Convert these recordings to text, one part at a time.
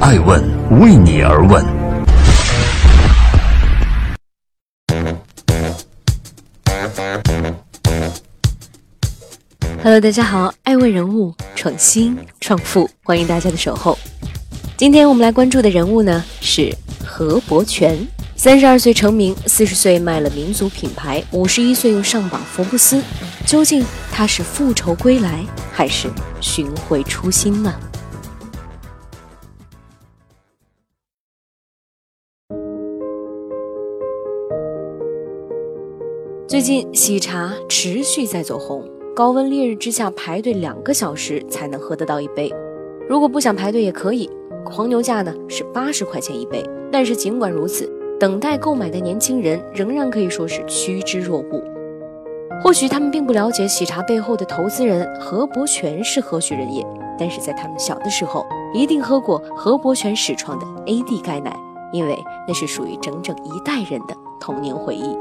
爱问为你而问。Hello，大家好，爱问人物创新创富，欢迎大家的守候。今天我们来关注的人物呢是何伯权，三十二岁成名，四十岁卖了民族品牌，五十一岁又上榜福布斯。究竟他是复仇归来，还是寻回初心呢？最近喜茶持续在走红，高温烈日之下排队两个小时才能喝得到一杯。如果不想排队也可以，黄牛价呢是八十块钱一杯。但是尽管如此，等待购买的年轻人仍然可以说是趋之若鹜。或许他们并不了解喜茶背后的投资人何伯权是何许人也，但是在他们小的时候一定喝过何伯权始创的 AD 钙奶，因为那是属于整整一代人的童年回忆。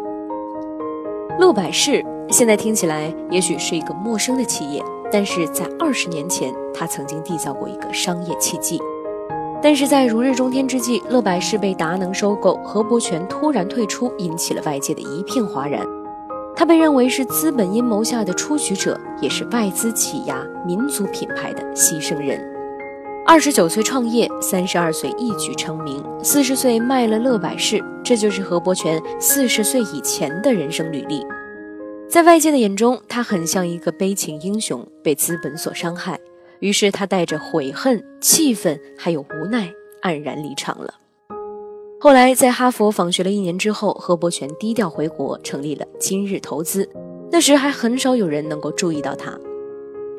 乐百氏现在听起来也许是一个陌生的企业，但是在二十年前，它曾经缔造过一个商业奇迹。但是在如日中天之际，乐百氏被达能收购，何伯权突然退出，引起了外界的一片哗然。他被认为是资本阴谋下的出局者，也是外资挤压民族品牌的牺牲人。二十九岁创业，三十二岁一举成名，四十岁卖了乐百氏，这就是何伯权四十岁以前的人生履历。在外界的眼中，他很像一个悲情英雄，被资本所伤害，于是他带着悔恨、气愤，还有无奈，黯然离场了。后来在哈佛访学了一年之后，何伯权低调回国，成立了今日投资。那时还很少有人能够注意到他。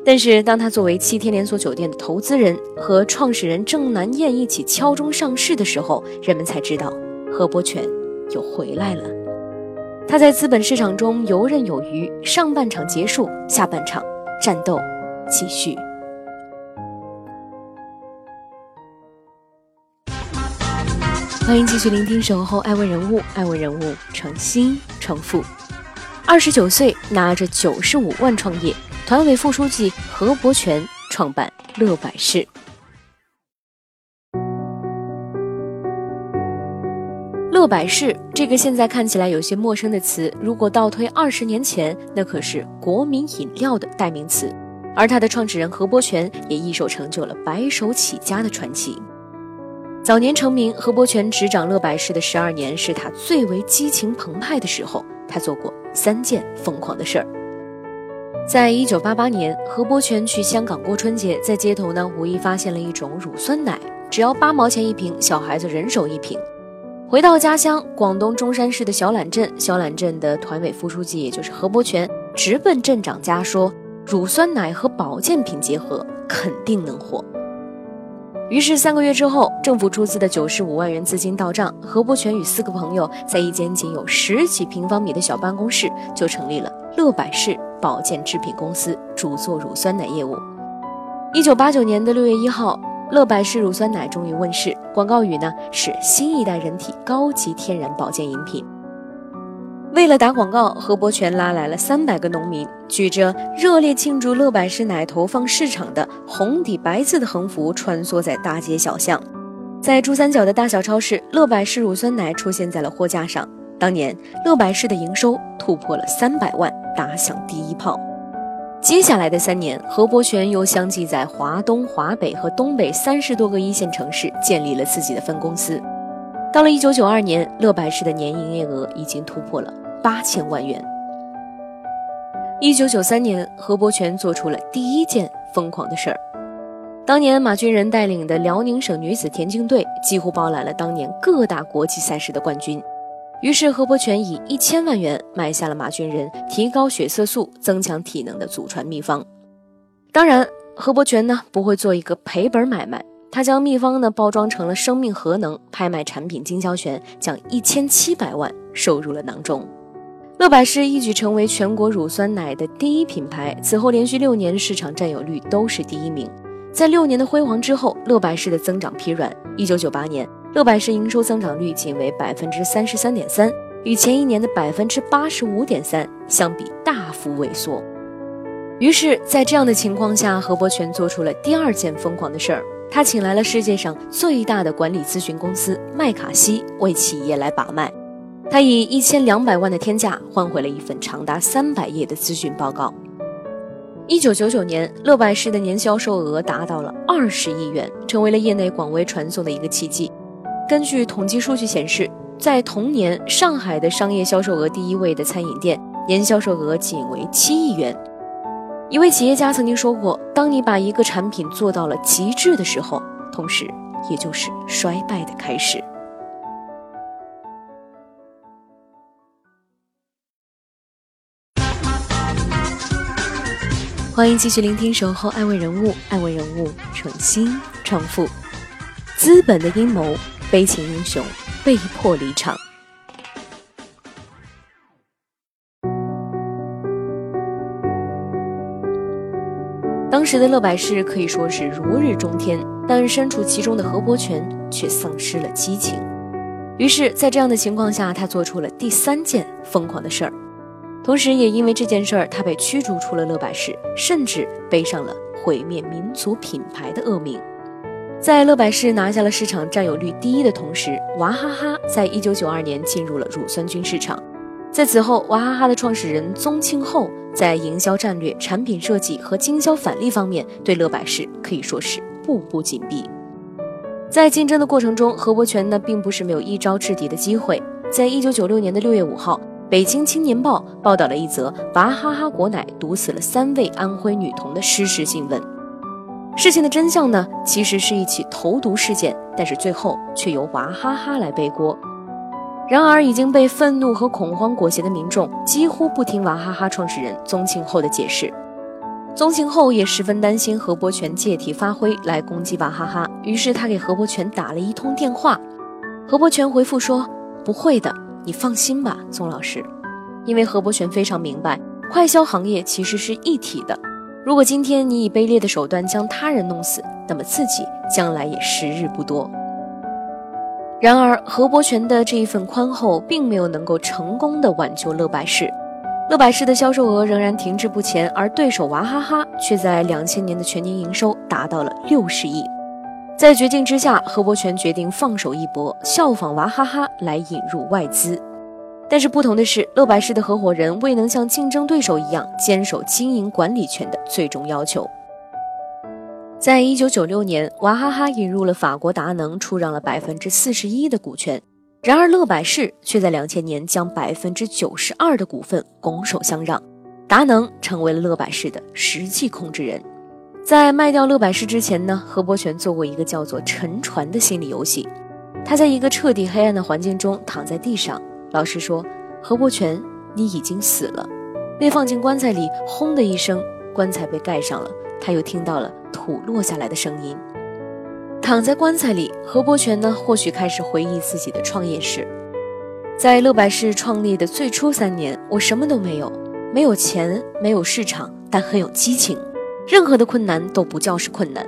但是，当他作为七天连锁酒店的投资人和创始人郑南燕一起敲钟上市的时候，人们才知道何伯权又回来了。他在资本市场中游刃有余，上半场结束，下半场战斗继续。欢迎继续聆听《守候爱问人物》，爱问人物诚心诚富。二十九岁拿着九十五万创业。团委副书记何伯权创办乐百氏。乐百氏这个现在看起来有些陌生的词，如果倒推二十年前，那可是国民饮料的代名词。而他的创始人何伯权也一手成就了白手起家的传奇。早年成名，何伯权执掌乐百氏的十二年是他最为激情澎湃的时候。他做过三件疯狂的事儿。在一九八八年，何伯权去香港过春节，在街头呢无意发现了一种乳酸奶，只要八毛钱一瓶，小孩子人手一瓶。回到家乡广东中山市的小榄镇，小榄镇的团委副书记也就是何伯权，直奔镇长家说：“乳酸奶和保健品结合，肯定能火。”于是三个月之后，政府出资的九十五万元资金到账，何伯权与四个朋友在一间仅有十几平方米的小办公室就成立了乐百氏。保健制品公司主做乳酸奶业务。一九八九年的六月一号，乐百氏乳酸奶终于问世，广告语呢是“新一代人体高级天然保健饮品”。为了打广告，何伯权拉来了三百个农民，举着热烈庆祝乐百氏奶投放市场的红底白字的横幅，穿梭在大街小巷。在珠三角的大小超市，乐百氏乳酸奶出现在了货架上。当年，乐百氏的营收突破了三百万。打响第一炮。接下来的三年，何伯权又相继在华东、华北和东北三十多个一线城市建立了自己的分公司。到了一九九二年，乐百氏的年营业额已经突破了八千万元。一九九三年，何伯权做出了第一件疯狂的事儿。当年马俊仁带领的辽宁省女子田径队几乎包揽了当年各大国际赛事的冠军。于是，何伯权以一千万元买下了马俊仁提高血色素、增强体能的祖传秘方。当然，何伯权呢不会做一个赔本买卖，他将秘方呢包装成了生命核能，拍卖产品经销权，将一千七百万收入了囊中。乐百氏一举成为全国乳酸奶的第一品牌，此后连续六年市场占有率都是第一名。在六年的辉煌之后，乐百氏的增长疲软。一九九八年。乐百氏营收增长率仅为百分之三十三点三，与前一年的百分之八十五点三相比大幅萎缩。于是，在这样的情况下，何伯权做出了第二件疯狂的事儿。他请来了世界上最大的管理咨询公司麦卡锡为企业来把脉。他以一千两百万的天价换回了一份长达三百页的咨询报告。一九九九年，乐百氏的年销售额达到了二十亿元，成为了业内广为传颂的一个奇迹。根据统计数据显示，在同年，上海的商业销售额第一位的餐饮店年销售额仅为七亿元。一位企业家曾经说过：“当你把一个产品做到了极致的时候，同时也就是衰败的开始。”欢迎继续聆听《守候爱问人物》，爱问人物创新创富，资本的阴谋，悲情英雄被迫离场。当时的乐百氏可以说是如日中天，但身处其中的何伯权却丧失了激情。于是，在这样的情况下，他做出了第三件疯狂的事儿。同时，也因为这件事儿，他被驱逐出了乐百氏，甚至背上了毁灭民族品牌的恶名。在乐百氏拿下了市场占有率第一的同时，娃哈哈在一九九二年进入了乳酸菌市场。在此后，娃哈哈的创始人宗庆后在营销战略、产品设计和经销返利方面，对乐百氏可以说是步步紧逼。在竞争的过程中，何伯权呢，并不是没有一招制敌的机会。在一九九六年的六月五号。北京青年报报道了一则娃哈哈果奶毒死了三位安徽女童的失实新闻。事情的真相呢，其实是一起投毒事件，但是最后却由娃哈哈来背锅。然而，已经被愤怒和恐慌裹挟的民众几乎不听娃哈哈创始人宗庆后的解释。宗庆后也十分担心何伯权借题发挥来攻击娃哈哈，于是他给何伯权打了一通电话。何伯权回复说：“不会的。”你放心吧，宗老师，因为何伯权非常明白，快销行业其实是一体的。如果今天你以卑劣的手段将他人弄死，那么自己将来也时日不多。然而，何伯权的这一份宽厚，并没有能够成功的挽救乐百氏。乐百氏的销售额仍然停滞不前，而对手娃哈哈却在两千年的全年营收达到了六十亿。在绝境之下，何伯权决定放手一搏，效仿娃哈哈来引入外资。但是不同的是，乐百氏的合伙人未能像竞争对手一样坚守经营管理权的最终要求。在一九九六年，娃哈哈引入了法国达能，出让了百分之四十一的股权。然而，乐百氏却在两千年将百分之九十二的股份拱手相让，达能成为了乐百氏的实际控制人。在卖掉乐百氏之前呢，何伯权做过一个叫做“沉船”的心理游戏。他在一个彻底黑暗的环境中躺在地上，老师说：“何伯权，你已经死了。”被放进棺材里，轰的一声，棺材被盖上了。他又听到了土落下来的声音。躺在棺材里，何伯权呢，或许开始回忆自己的创业史。在乐百氏创立的最初三年，我什么都没有，没有钱，没有市场，但很有激情。任何的困难都不叫是困难，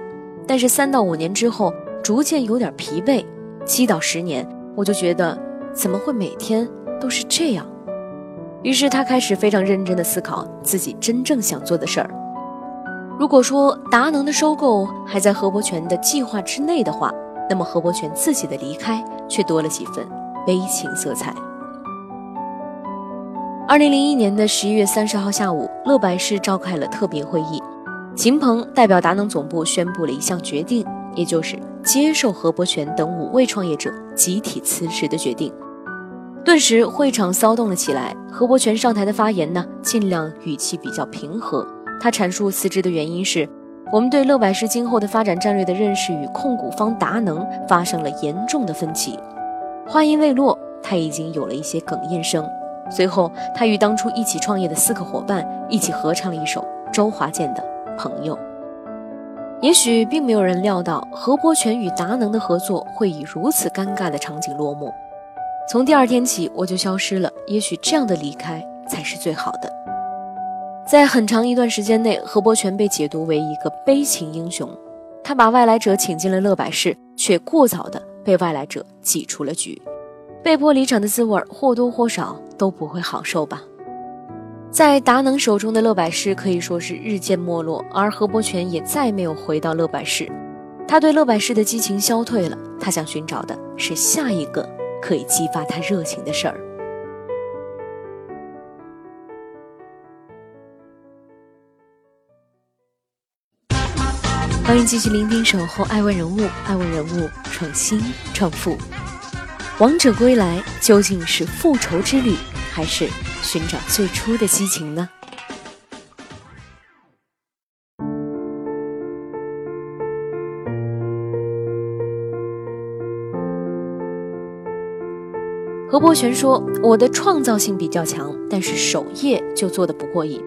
但是三到五年之后，逐渐有点疲惫；七到十年，我就觉得怎么会每天都是这样？于是他开始非常认真的思考自己真正想做的事儿。如果说达能的收购还在何伯权的计划之内的话，那么何伯权自己的离开却多了几分悲情色彩。二零零一年的十一月三十号下午，乐百氏召开了特别会议。秦鹏代表达能总部宣布了一项决定，也就是接受何伯权等五位创业者集体辞职的决定。顿时会场骚动了起来。何伯权上台的发言呢，尽量语气比较平和。他阐述辞职的原因是：我们对乐百氏今后的发展战略的认识与控股方达能发生了严重的分歧。话音未落，他已经有了一些哽咽声。随后，他与当初一起创业的四个伙伴一起合唱了一首周华健的。朋友，也许并没有人料到何伯权与达能的合作会以如此尴尬的场景落幕。从第二天起，我就消失了。也许这样的离开才是最好的。在很长一段时间内，何伯权被解读为一个悲情英雄。他把外来者请进了乐百氏，却过早的被外来者挤出了局。被迫离场的滋味，或多或少都不会好受吧。在达能手中的乐百氏可以说是日渐没落，而何伯权也再没有回到乐百氏。他对乐百氏的激情消退了，他想寻找的是下一个可以激发他热情的事儿。欢迎继续聆听《守候爱问人物》，爱问人物创新创富。王者归来究竟是复仇之旅，还是寻找最初的激情呢？何伯权说：“我的创造性比较强，但是守业就做得不过瘾。”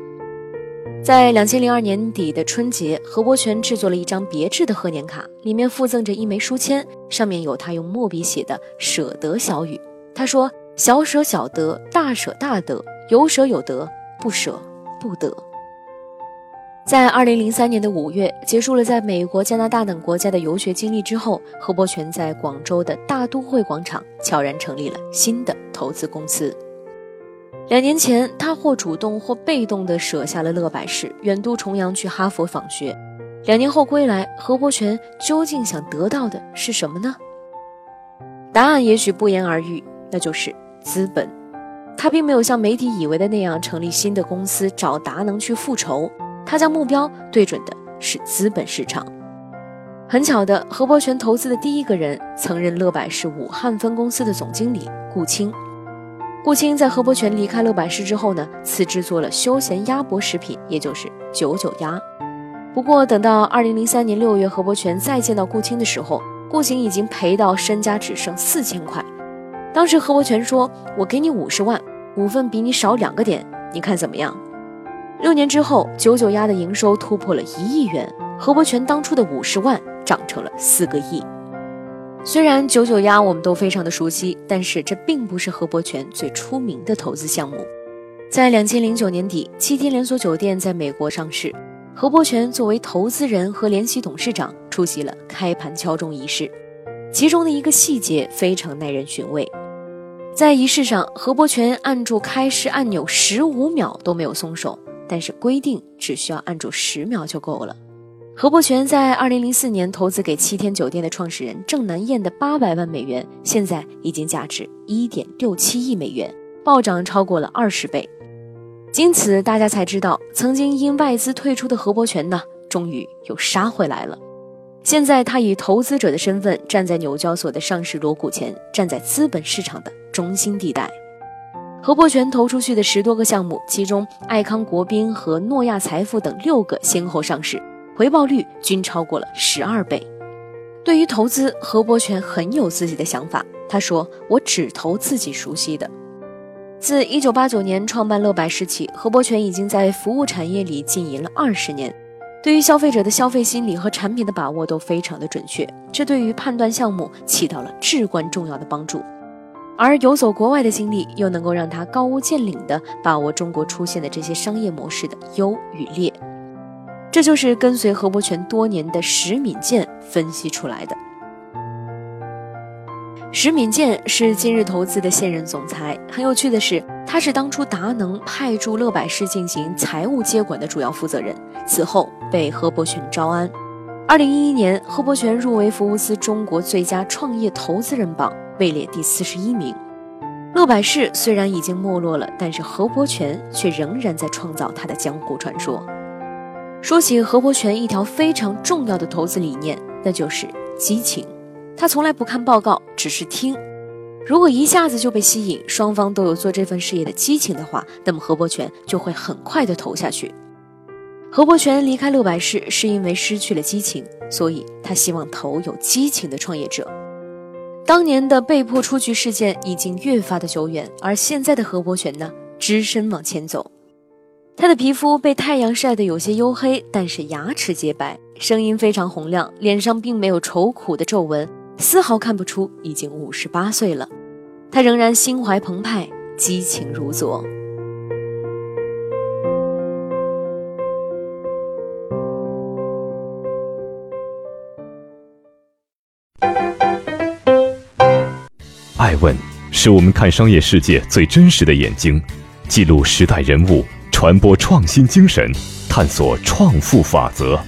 在两千零二年底的春节，何伯权制作了一张别致的贺年卡，里面附赠着一枚书签，上面有他用墨笔写的“舍得”小语。他说：“小舍小得，大舍大得，有舍有得，不舍不得。”在二零零三年的五月，结束了在美国、加拿大等国家的游学经历之后，何伯权在广州的大都会广场悄然成立了新的投资公司。两年前，他或主动或被动地舍下了乐百氏，远渡重洋去哈佛访学。两年后归来，何伯权究竟想得到的是什么呢？答案也许不言而喻，那就是资本。他并没有像媒体以为的那样成立新的公司找达能去复仇。他将目标对准的是资本市场。很巧的，何伯权投资的第一个人曾任乐百氏武汉分公司的总经理顾青。顾青在何伯权离开乐百氏之后呢，辞职做了休闲鸭脖食品，也就是九九鸭。不过，等到二零零三年六月，何伯权再见到顾青的时候，顾青已经赔到身家只剩四千块。当时何伯权说：“我给你五十万，股份比你少两个点，你看怎么样？”六年之后，九九鸭的营收突破了一亿元，何伯权当初的五十万涨成了四个亿。虽然九九鸭我们都非常的熟悉，但是这并不是何伯权最出名的投资项目。在两千零九年底，七天连锁酒店在美国上市，何伯权作为投资人和联席董事长出席了开盘敲钟仪式。其中的一个细节非常耐人寻味，在仪式上，何伯权按住开市按钮十五秒都没有松手。但是规定只需要按住十秒就够了。何伯权在二零零四年投资给七天酒店的创始人郑南燕的八百万美元，现在已经价值一点六七亿美元，暴涨超过了二十倍。经此，大家才知道，曾经因外资退出的何伯权呢，终于又杀回来了。现在，他以投资者的身份站在纽交所的上市锣鼓前，站在资本市场的中心地带。何伯权投出去的十多个项目，其中爱康国宾和诺亚财富等六个先后上市，回报率均超过了十二倍。对于投资，何伯权很有自己的想法。他说：“我只投自己熟悉的。”自一九八九年创办乐百氏起，何伯权已经在服务产业里经营了二十年，对于消费者的消费心理和产品的把握都非常的准确，这对于判断项目起到了至关重要的帮助。而游走国外的经历，又能够让他高屋建瓴地把握中国出现的这些商业模式的优与劣，这就是跟随何伯权多年的石敏健分析出来的。石敏健是今日投资的现任总裁，很有趣的是，他是当初达能派驻乐百氏进行财务接管的主要负责人，此后被何伯权招安。二零一一年，何伯权入围福布斯中国最佳创业投资人榜。位列第四十一名。乐百氏虽然已经没落了，但是何伯权却仍然在创造他的江湖传说。说起何伯权一条非常重要的投资理念，那就是激情。他从来不看报告，只是听。如果一下子就被吸引，双方都有做这份事业的激情的话，那么何伯权就会很快的投下去。何伯权离开乐百氏是因为失去了激情，所以他希望投有激情的创业者。当年的被迫出局事件已经越发的久远，而现在的何伯权呢，只身往前走。他的皮肤被太阳晒得有些黝黑，但是牙齿洁白，声音非常洪亮，脸上并没有愁苦的皱纹，丝毫看不出已经五十八岁了。他仍然心怀澎湃，激情如昨。爱问是我们看商业世界最真实的眼睛，记录时代人物，传播创新精神，探索创富法则。